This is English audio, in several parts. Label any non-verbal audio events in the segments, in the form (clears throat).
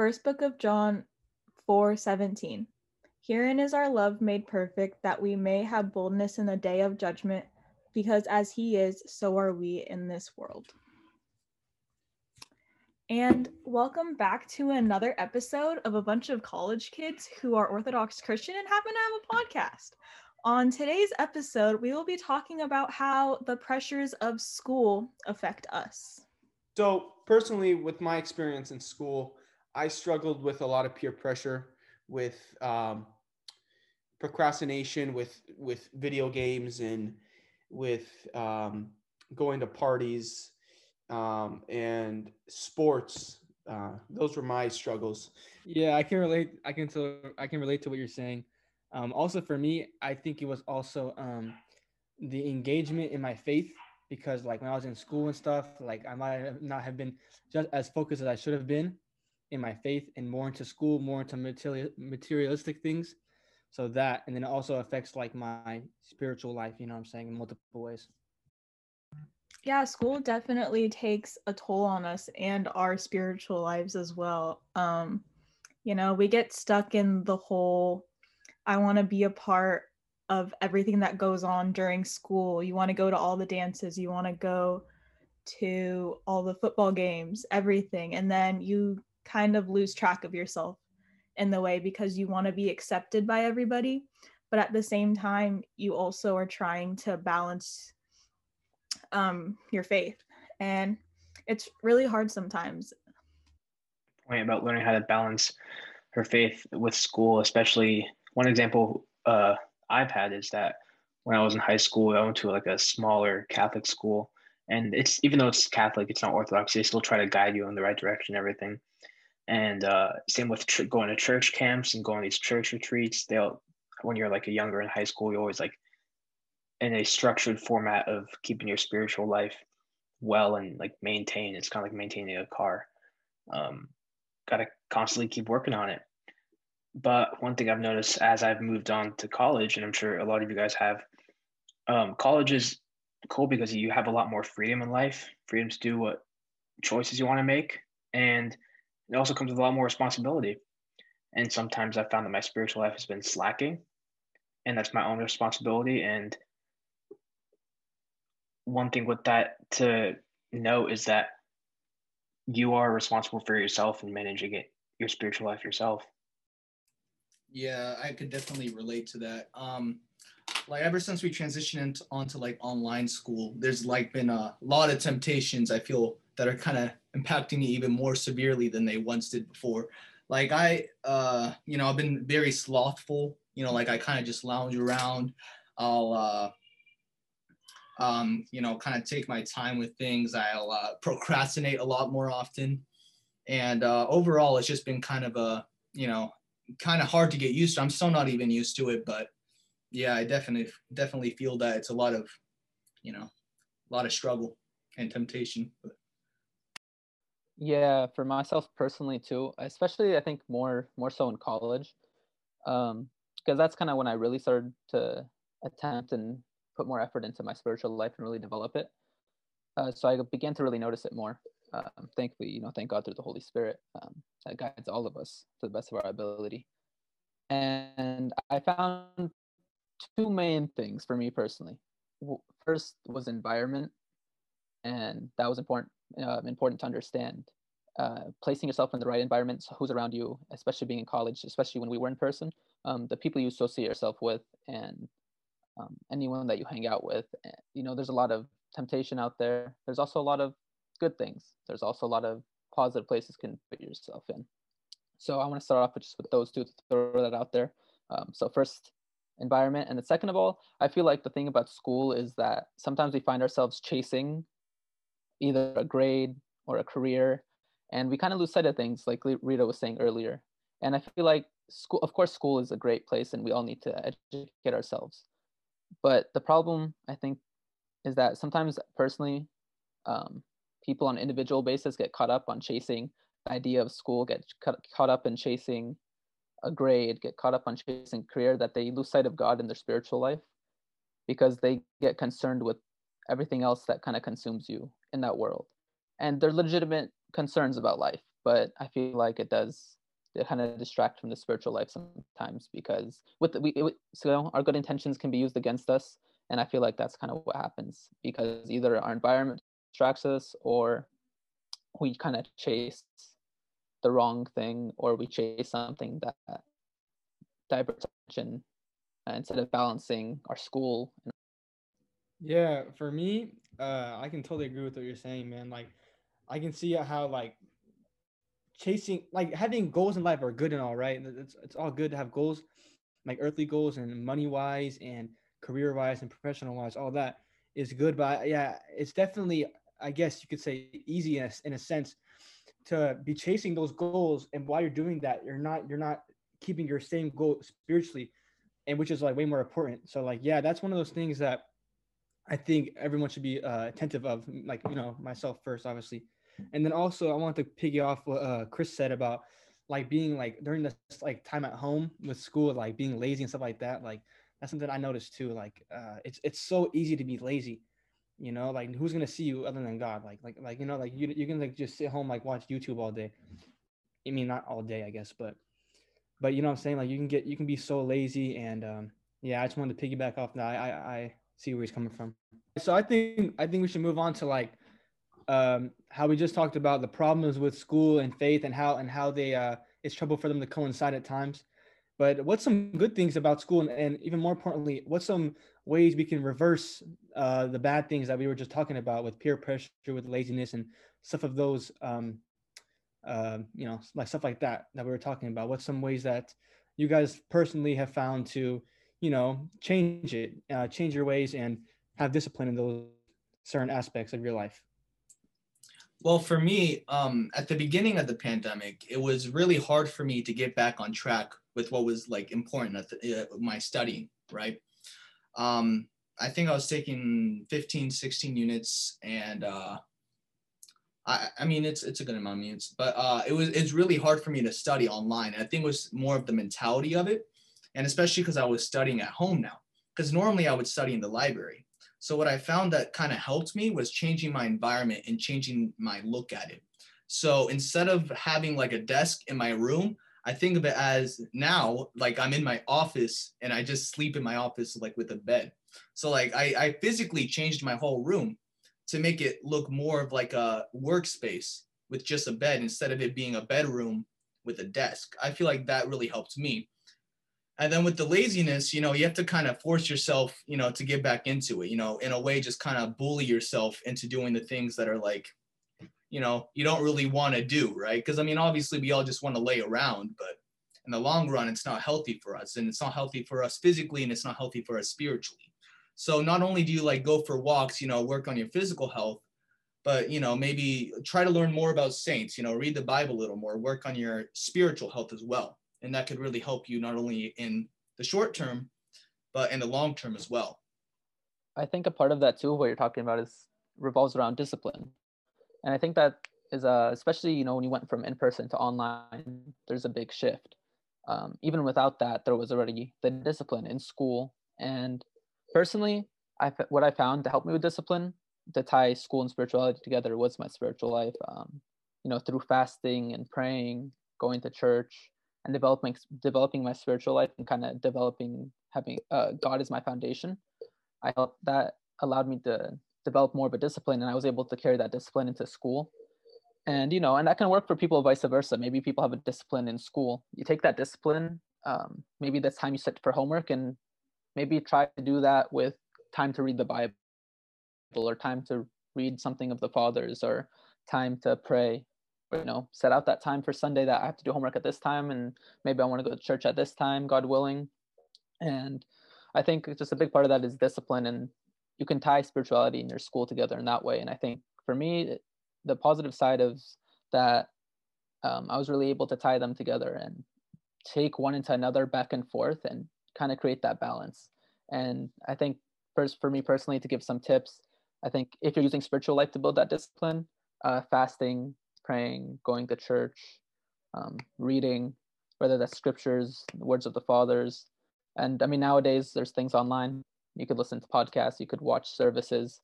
First book of John 4:17. Herein is our love made perfect that we may have boldness in the day of judgment because as he is so are we in this world. And welcome back to another episode of a bunch of college kids who are Orthodox Christian and happen to have a podcast. On today's episode, we will be talking about how the pressures of school affect us. So, personally, with my experience in school, I struggled with a lot of peer pressure, with um, procrastination, with with video games, and with um, going to parties um, and sports. Uh, those were my struggles. Yeah, I can relate. I can tell. I can relate to what you're saying. Um, also, for me, I think it was also um, the engagement in my faith because, like, when I was in school and stuff, like, I might not have been just as focused as I should have been in my faith and more into school, more into material, materialistic things. So that, and then it also affects like my spiritual life, you know I'm saying, in multiple ways. Yeah, school definitely takes a toll on us and our spiritual lives as well. Um, you know, we get stuck in the whole I want to be a part of everything that goes on during school. You want to go to all the dances, you want to go to all the football games, everything. And then you kind of lose track of yourself in the way because you want to be accepted by everybody. But at the same time, you also are trying to balance um, your faith. And it's really hard sometimes. Point about learning how to balance her faith with school, especially one example uh, I've had is that when I was in high school, I went to like a smaller Catholic school, and it's even though it's Catholic, it's not Orthodox. They still try to guide you in the right direction, and everything. And uh, same with tr- going to church camps and going to these church retreats. They'll when you're like a younger in high school, you're always like in a structured format of keeping your spiritual life well and like maintain. It's kind of like maintaining a car. Um, Got to constantly keep working on it. But one thing I've noticed as I've moved on to college, and I'm sure a lot of you guys have, um, college is cool because you have a lot more freedom in life, freedom to do what choices you want to make, and it also comes with a lot more responsibility. And sometimes I've found that my spiritual life has been slacking, and that's my own responsibility. And one thing with that to know is that you are responsible for yourself and managing it, your spiritual life yourself. Yeah, I could definitely relate to that. Um, like ever since we transitioned into, onto like online school, there's like been a lot of temptations I feel that are kind of impacting me even more severely than they once did before. Like I, uh, you know, I've been very slothful. You know, like I kind of just lounge around. I'll, uh, um, you know, kind of take my time with things. I'll uh, procrastinate a lot more often, and uh, overall, it's just been kind of a, you know, kind of hard to get used to. I'm still not even used to it, but yeah, I definitely definitely feel that it's a lot of, you know, a lot of struggle and temptation. But. Yeah, for myself personally too, especially I think more more so in college, um, because that's kind of when I really started to attempt and put more effort into my spiritual life and really develop it. Uh, so I began to really notice it more um, thankfully, you know, thank God through the Holy Spirit um, that guides all of us to the best of our ability. And I found two main things for me personally. First was environment, and that was important uh, important to understand. Uh, placing yourself in the right environment, who's around you, especially being in college, especially when we were in person, um, the people you associate yourself with, and um, anyone that you hang out with. Eh, you know, there's a lot of temptation out there. There's also a lot of good things. There's also a lot of positive places you can put yourself in. So I want to start off with just with those two to throw that out there. Um, so first, environment, and the second of all, I feel like the thing about school is that sometimes we find ourselves chasing either a grade or a career, and we kind of lose sight of things, like Rita was saying earlier. And I feel like school, of course, school is a great place, and we all need to educate ourselves. But the problem, I think, is that sometimes personally, um, people on individual basis get caught up on chasing the idea of school, get caught up in chasing a grade, get caught up on chasing career, that they lose sight of God in their spiritual life because they get concerned with everything else that kind of consumes you in that world. And they're legitimate concerns about life, but I feel like it does it kind of distract from the spiritual life sometimes because with the, we it, so our good intentions can be used against us, and I feel like that's kind of what happens because either our environment distracts us or we kind of chase the wrong thing or we chase something that diverts attention uh, instead of balancing our school. Yeah, for me, uh, I can totally agree with what you're saying, man. Like, I can see how like chasing, like having goals in life are good and all right. It's it's all good to have goals, like earthly goals and money wise and career wise and professional wise. All that is good, but yeah, it's definitely, I guess you could say, easy in a, in a sense to be chasing those goals. And while you're doing that, you're not you're not keeping your same goal spiritually, and which is like way more important. So like, yeah, that's one of those things that I think everyone should be uh, attentive of, like you know myself first, obviously, and then also I want to piggy off what uh, Chris said about like being like during this like time at home with school, like being lazy and stuff like that. Like that's something I noticed too. Like uh, it's it's so easy to be lazy, you know. Like who's gonna see you other than God? Like like like you know like you you can like just sit home like watch YouTube all day. I mean not all day I guess, but but you know what I'm saying. Like you can get you can be so lazy and um, yeah. I just wanted to piggyback off that. I I, I see where he's coming from. So I think I think we should move on to like um, how we just talked about the problems with school and faith and how and how they uh, it's trouble for them to coincide at times. But what's some good things about school, and, and even more importantly, what's some ways we can reverse uh, the bad things that we were just talking about with peer pressure, with laziness, and stuff of those, um, uh, you know, like stuff like that that we were talking about. What's some ways that you guys personally have found to, you know, change it, uh, change your ways, and have discipline in those certain aspects of your life? Well, for me, um, at the beginning of the pandemic, it was really hard for me to get back on track with what was like important at the, uh, my studying, right? Um, I think I was taking 15, 16 units and uh, I, I mean, it's, it's a good amount of units, but uh, it was, it's really hard for me to study online. I think it was more of the mentality of it. And especially because I was studying at home now, because normally I would study in the library. So what I found that kind of helped me was changing my environment and changing my look at it. So instead of having like a desk in my room, I think of it as now like I'm in my office and I just sleep in my office like with a bed. So like I, I physically changed my whole room to make it look more of like a workspace with just a bed instead of it being a bedroom with a desk. I feel like that really helped me. And then with the laziness, you know, you have to kind of force yourself, you know, to get back into it, you know, in a way, just kind of bully yourself into doing the things that are like, you know, you don't really want to do, right? Because I mean, obviously, we all just want to lay around, but in the long run, it's not healthy for us. And it's not healthy for us physically, and it's not healthy for us spiritually. So not only do you like go for walks, you know, work on your physical health, but you know maybe try to learn more about saints you know read the bible a little more work on your spiritual health as well and that could really help you not only in the short term but in the long term as well. I think a part of that too what you're talking about is revolves around discipline. And i think that is uh, especially you know when you went from in person to online there's a big shift. Um, even without that there was already the discipline in school. And personally I, what i found to help me with discipline to tie school and spirituality together was my spiritual life. Um, you know through fasting and praying going to church and developing developing my spiritual life and kind of developing having uh, God as my foundation. I felt that allowed me to develop more of a discipline, and I was able to carry that discipline into school. And you know, and that can work for people vice versa. Maybe people have a discipline in school. You take that discipline. Um, maybe that's time you set for homework, and maybe try to do that with time to read the Bible, or time to read something of the fathers, or time to pray you know set out that time for sunday that i have to do homework at this time and maybe i want to go to church at this time god willing. And i think just a big part of that is discipline and you can tie spirituality and your school together in that way. And i think for me the positive side of that um, i was really able to tie them together and take one into another back and forth and kind of create that balance. And i think first for me personally to give some tips i think if you're using spiritual life to build that discipline uh, fasting praying, going to church, um, reading, whether that's scriptures, words of the fathers. And I mean, nowadays there's things online. You could listen to podcasts, you could watch services.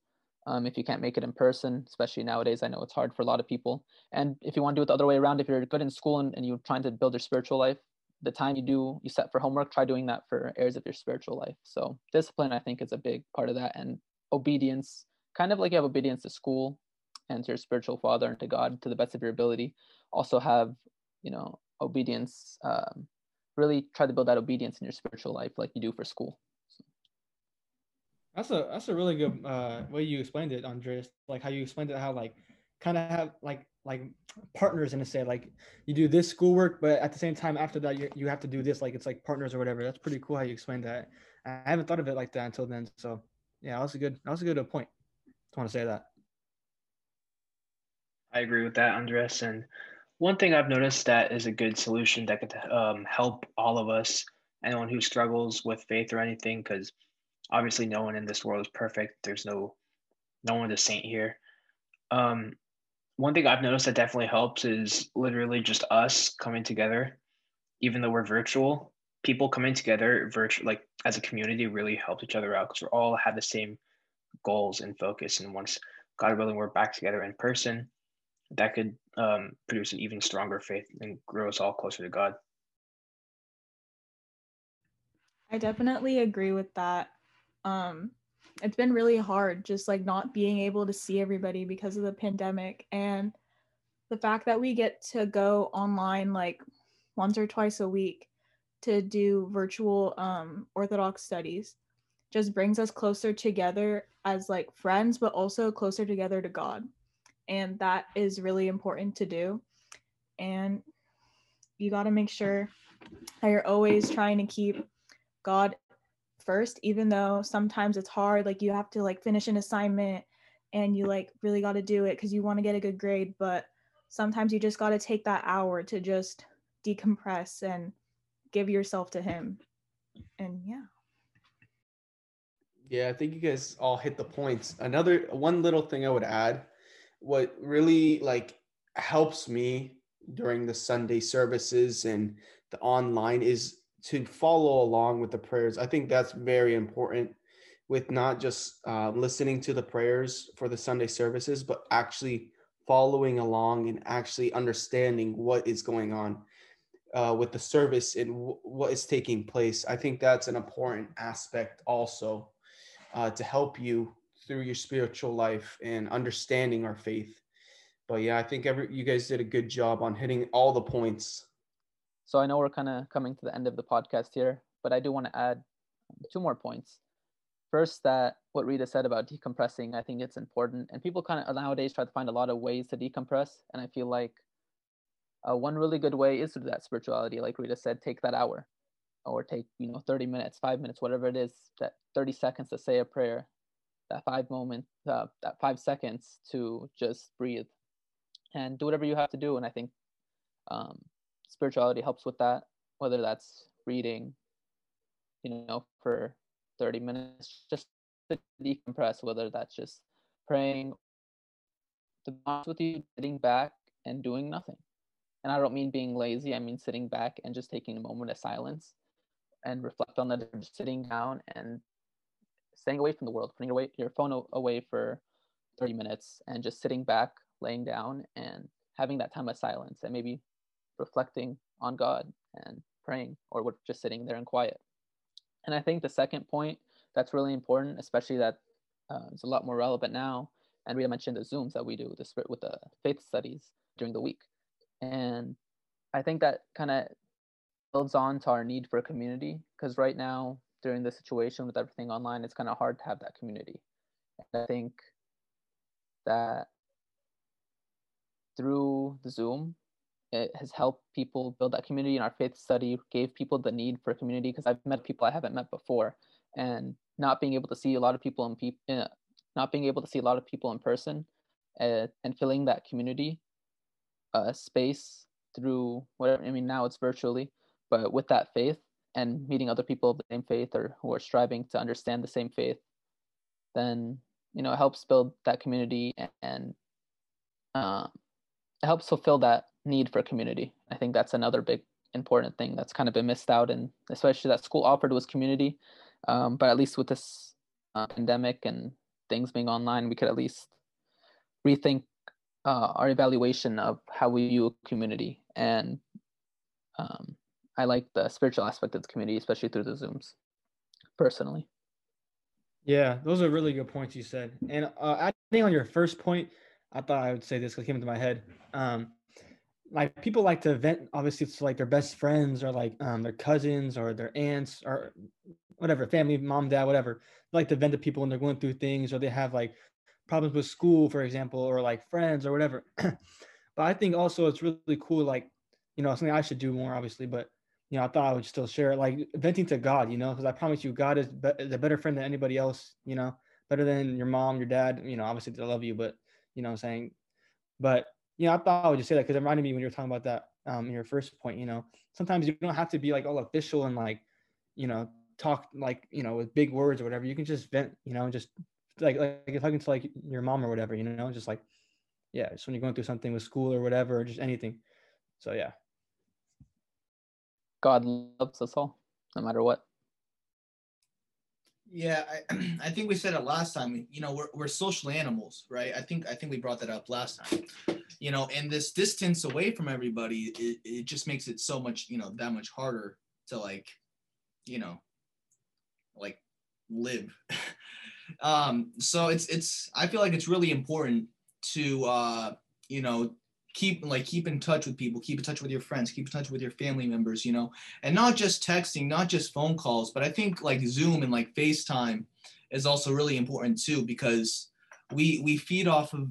um, if you can't make it in person, especially nowadays. I know it's hard for a lot of people. And if you want to do it the other way around, if you're good in school and, and you're trying to build your spiritual life, the time you do you set for homework, try doing that for areas of your spiritual life. So discipline, I think, is a big part of that, and obedience, kind of like you have obedience to school and to your spiritual father and to God to the best of your ability. Also have you know obedience. Um, really try to build that obedience in your spiritual life, like you do for school. That's a that's a really good uh, way you explained it, Andres. Like how you explained it, how like kind of have like like partners in a say like you do this schoolwork, but at the same time after that you you have to do this like it's like partners or whatever. That's pretty cool how you explained that. I haven't thought of it like that until then. So yeah, that was a good that was a good point. Just want to say that. I agree with that, Andres. And one thing I've noticed that is a good solution that could um, help all of us, anyone who struggles with faith or anything, because obviously no one in this world is perfect. There's no no one's a saint here. Um one thing i've noticed that definitely helps is literally just us coming together. Even though we're virtual people coming together virtual like as a community really helps each other out because we all have the same goals and focus and once god willing we're back together in person that could um, produce an even stronger faith and grow us all closer to god. I definitely agree with that. Um it's been really hard just like not being able to see everybody because of the pandemic and the fact that we get to go online like once or twice a week to do virtual um orthodox studies just brings us closer together as like friends but also closer together to god and that is really important to do. And you got to make sure that you're always trying to keep god first even though sometimes it's hard like you have to like finish an assignment and you like really got to do it because you want to get a good grade but sometimes you just got to take that hour to just decompress and give yourself to him. And yeah. Yeah i think you guys all hit the points. Another one little thing i would add what really like helps me during the sunday services and the online is to follow along with the prayers. I think that's very important with not just uh, listening to the prayers for the Sunday services, but actually following along and actually understanding what is going on uh, with the service and w- what is taking place. I think that's an important aspect also uh, to help you through your spiritual life and understanding our faith. But yeah, I think every you guys did a good job on hitting all the points so I know we're kind of coming to the end of the podcast here, but I do want to add two more points. First, that what Rita said about decompressing, I think it's important. And people kind of nowadays try to find a lot of ways to decompress. And I feel like uh, one really good way is through that spirituality. Like Rita said, take that hour or take, you know, 30 minutes, five minutes, whatever it is, that 30 seconds to say a prayer, that five moment, uh, that five seconds to just breathe and do whatever you have to do. And I think um, spirituality helps with that, whether that's reading, you know, for 30 minutes just to decompress, whether that's just praying, to be honest with you, sitting back and doing nothing. And I don't mean being lazy, I mean sitting back and just taking a moment of silence and reflect on that, sitting down and staying away from the world, putting away your phone away for 30 minutes and just sitting back, laying down and having that time of silence and maybe reflecting on God and praying, or just sitting there in quiet. And I think the second point that's really important, especially that uh, a lot more relevant now, and we mentioned the Zooms that we do the, with the faith studies during the week. And I think that kind of builds on to our need for community because right now, during the situation with everything online, it's kind of hard to have that community. And I think that through the Zoom, it has helped people build that community in our faith study gave people the need for community because i've met people i haven't met before and not being able to see a lot of people in people uh, not being able to see a lot of people in person uh, and filling that community uh, space through whatever i mean now it's virtually but with that faith and meeting other people of the same faith or who are striving to understand the same faith then you know it helps build that community and, uh, it helps fulfill that need for community. I think that's another big important thing that's kind of been missed out, and especially that school offered was community. Um, but at least with this uh, pandemic and things being online, we could at least rethink uh, our evaluation of how we view a community. And um, I like the spiritual aspect of the community, especially through the Zooms, personally. Yeah, those are really good points you said. And uh, adding on your first point, I thought I would say this because it came into my head. Um, like people like to vent, obviously, it's like their best friends or like um, their cousins or their aunts or whatever, family, mom, dad, whatever. They like to vent to people when they're going through things or they have like problems with school, for example, or like friends or whatever. (clears throat) but I think also it's really cool, like, you know, something I should do more, obviously, but you know, I thought I would still share it, like venting to God, you know, because I promise you, God is, be- is better friend than anybody else, you know, better than your mom, your dad, you know, obviously they love you, but you know I'm saying? But, you know, I thought I would just say that because it reminded me when you were talking about that um, in your first point, you know, sometimes you don't have to be like all official and like, you know, talk like, you know, with big words or whatever. You can just vent, you know, just like, like if I to like your mom or whatever, you know, just like, yeah, just when you're going through something with school or whatever, or just anything. So, yeah. God loves us all, no matter what. Yeah, I, (clears throat) I think we said it last time. You know, we're, we're social animals, right? I think I think we brought that up last time. You know, and this distance away from everybody, it, it just makes it so much, you know, that much harder to like, you know, like live. (laughs) um, so it's it's I feel like it's really important to uh, you know, keep like keep in touch with people keep in touch with your friends keep in touch with your family members you know? And not just texting not just phone calls but i think like zoom and like facetime is also really important too because we we feed off of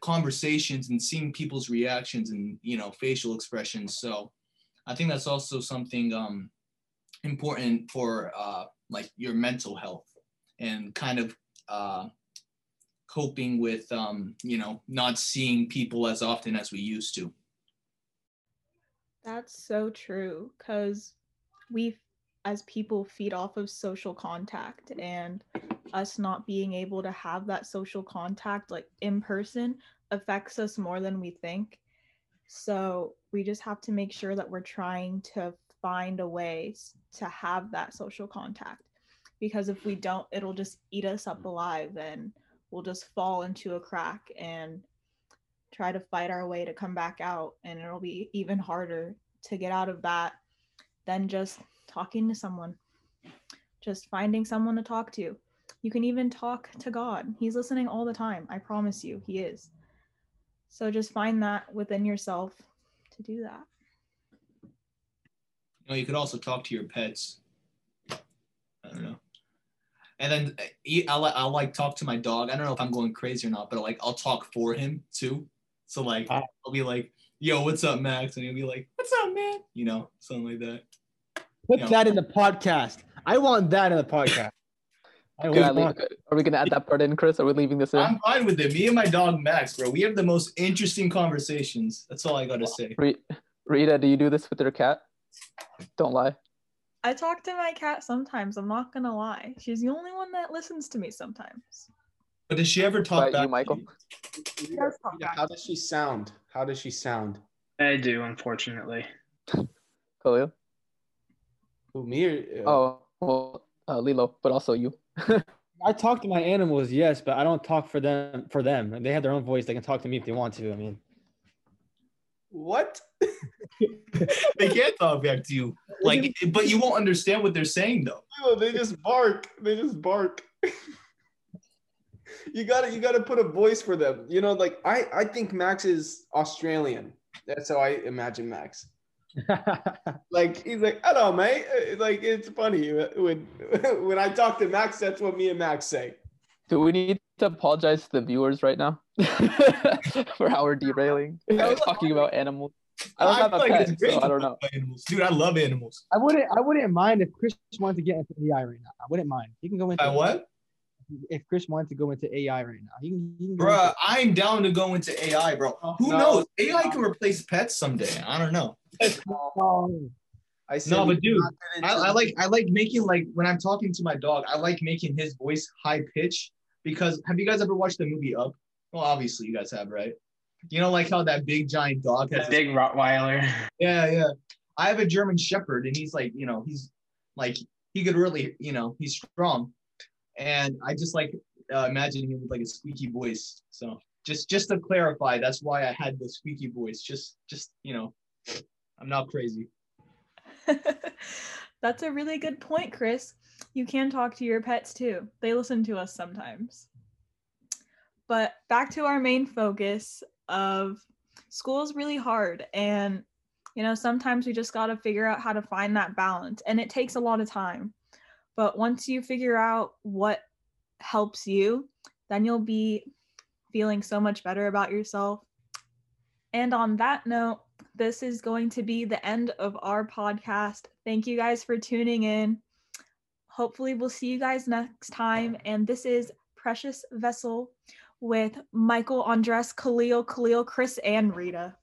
conversations and seeing people's reactions and you know facial expressions. So i think that's also something um important for uh like your mental health and kind of uh coping with um, you know not seeing people as often as we used to. That's so true because we as people feed off of social contact and us not being able to have that social contact like in person affects us more than we think. So we just have to make sure that we're trying to find a way to have that social contact because if we don't it'll just eat us up alive and we'll just fall into a crack and try to fight our way to come back out and it'll be even harder to get out of that than just talking to someone just finding someone to talk to. You can even talk to god. He's listening all the time. I promise you he is. So just find that within yourself to do that. You know you could also talk to your pets and then I'll, I'll like talk to my dog. I don't know if I'm going crazy or not, but like I'll talk for him too. So like ah. I'll be like, "Yo, what's up, Max?" And he'll be like, "What's up, man?" You know, something like that. Put you know. that in the podcast. I want that in the podcast. (laughs) I leave, are we gonna add that part in, Chris? Are we leaving this in? I'm fine with it. Me and my dog Max, bro. We have the most interesting conversations. That's all I gotta say. Rita, do you do this with your cat? Don't lie. I talk to my cat sometimes. I'm not gonna lie. She's the only one that listens to me sometimes. But does she ever talk back? You, Michael? Yeah, how does she sound? How does she sound? I do, unfortunately. (laughs) Khalil? Who, me or? Uh... Oh, well, uh, Lilo, but also you. (laughs) I talk to my animals, yes, but I don't talk for them. For them, they have their own voice. They can talk to me if they want to. I mean, what? (laughs) they can't talk back to you. Like, (laughs) but you won't understand what they're saying though. No, they just bark. They just bark. (laughs) you gotta you gotta put a voice for them. You know, like I I think Max is Australian. That's how I imagine Max. like he's like, I don't, mate. Uh, like it's funny when when I talk to Max. That's what me and Max say. Do we need to apologize to the viewers right now (laughs) for how we're derailing talking about animals? I don't I have a like pet, so I don't know. Animals. Dude, I love animals. I wouldn't I wouldn't mind if Chris wanted to get into AI right now. I wouldn't mind. He can go into By what? If Chris wanted to go into AI right now, he can, he can bro. Into- I'm down to go into AI, bro. Who no, knows? AI no. can replace pets someday. I don't know. I no, but dude, I, I like I like making like when I'm talking to my dog, I like making his voice high pitch because have you guys ever watched the movie Up? Well, obviously you guys have, right? You know, like how that big giant dog has that big Rottweiler. Yeah, yeah. I have a German Shepherd, and he's like, you know, he's like he could really, you know, he's strong, and I just like uh, imagining him with like a squeaky voice. So just just to clarify, that's why I had the squeaky voice. Just just you know, I'm not crazy. (laughs) That's a really good point, Chris. You can talk to your pets too. They listen to us sometimes. But back to our main focus of school is really hard and you know sometimes we just got to figure out how to find that balance and it takes a lot of time. But once you figure out what helps you, then you'll be feeling so much better about yourself. And on that note, this is going to be the end of our podcast. Thank you guys for tuning in. Hopefully, we'll see you guys next time. And this is Precious Vessel with Michael, Andres, Khalil, Khalil, Chris, and Rita.